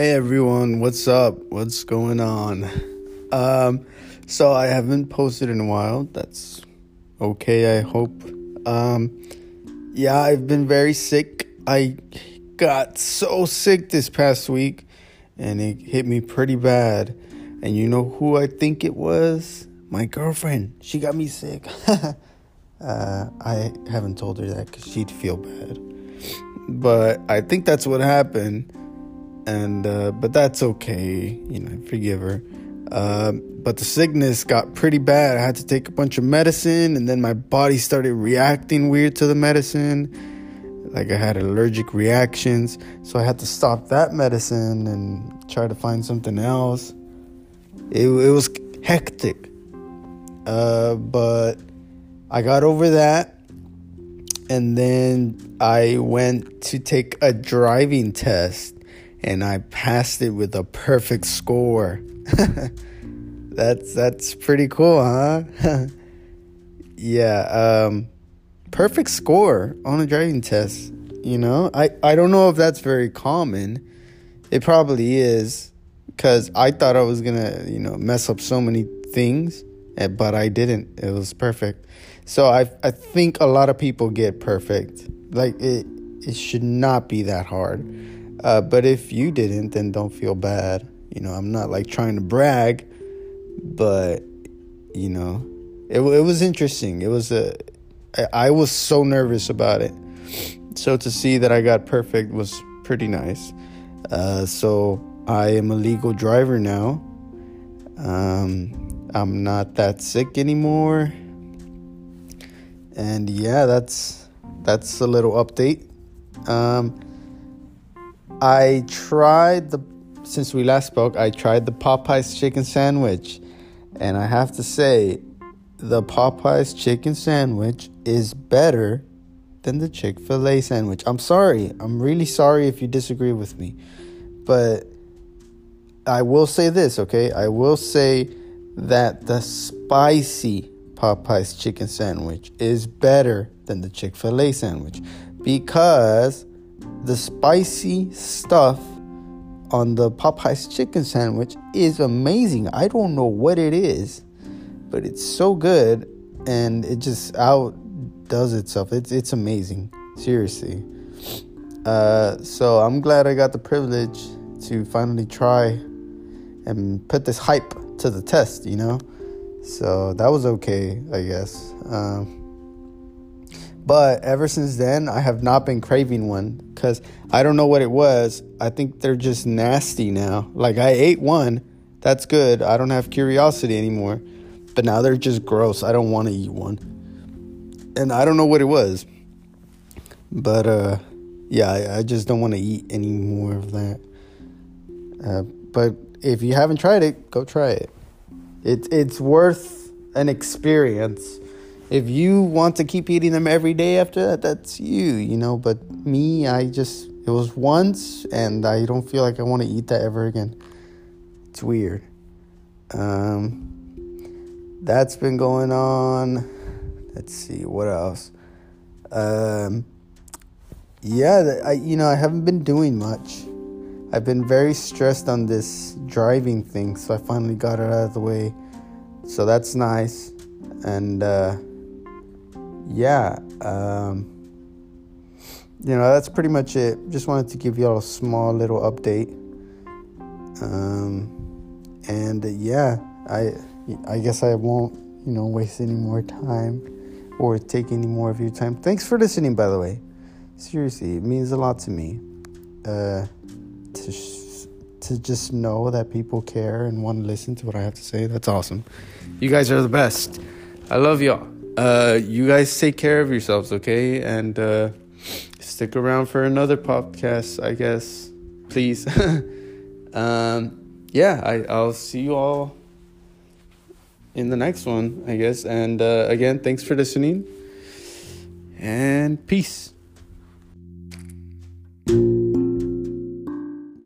Hey everyone, what's up? What's going on? Um, so I haven't posted in a while. That's okay, I hope. Um, yeah, I've been very sick. I got so sick this past week and it hit me pretty bad. And you know who I think it was? My girlfriend. She got me sick. uh, I haven't told her that because she'd feel bad. But I think that's what happened and uh, but that's okay. You know, forgive her. Uh, but the sickness got pretty bad. I had to take a bunch of medicine, and then my body started reacting weird to the medicine. Like I had allergic reactions, so I had to stop that medicine and try to find something else. It, it was hectic, uh, but I got over that, and then I went to take a driving test and I passed it with a perfect score. that's that's pretty cool, huh? yeah, um, perfect score on a driving test. You know, I I don't know if that's very common. It probably is because I thought I was gonna you know mess up so many things, eh, but I didn't. It was perfect. So I I think a lot of people get perfect. Like it it should not be that hard uh, but if you didn't, then don't feel bad. You know, I'm not like trying to brag, but you know, it it was interesting. It was a I, I was so nervous about it. So to see that I got perfect was pretty nice. Uh, so I am a legal driver now. Um, I'm not that sick anymore. And yeah, that's that's a little update. Um, I tried the since we last spoke, I tried the Popeyes chicken sandwich, and I have to say, the Popeyes chicken sandwich is better than the Chick Fil A sandwich. I'm sorry, I'm really sorry if you disagree with me, but I will say this, okay? I will say that the spicy Popeyes chicken sandwich is better than the Chick Fil A sandwich because the spicy stuff on the Popeyes chicken sandwich is amazing. I don't know what it is, but it's so good and it just outdoes itself. It's it's amazing. Seriously. Uh, so I'm glad I got the privilege to finally try and put this hype to the test, you know? So that was okay, I guess. Um, but ever since then, I have not been craving one because I don't know what it was. I think they're just nasty now. Like, I ate one, that's good. I don't have curiosity anymore. But now they're just gross. I don't want to eat one. And I don't know what it was. But, uh, yeah, I, I just don't want to eat any more of that. Uh, but if you haven't tried it, go try it. It, it's worth an experience if you want to keep eating them every day after that, that's you, you know. But me, I just, it was once and I don't feel like I want to eat that ever again. It's weird. Um, that's been going on. Let's see, what else? Um, yeah, I, you know, I haven't been doing much. I've been very stressed on this driving thing, so I finally got it out of the way. So that's nice. And, uh, yeah, um, you know, that's pretty much it. Just wanted to give you all a small little update. Um, and uh, yeah, I I guess I won't, you know, waste any more time or take any more of your time. Thanks for listening, by the way. Seriously, it means a lot to me. Uh, to sh- to just know that people care and want to listen to what I have to say. That's awesome. You guys are the best. I love y'all uh, you guys take care of yourselves, okay? And uh, stick around for another podcast, I guess. Please. um, yeah, I, I'll see you all in the next one, I guess. And uh, again, thanks for listening. And peace.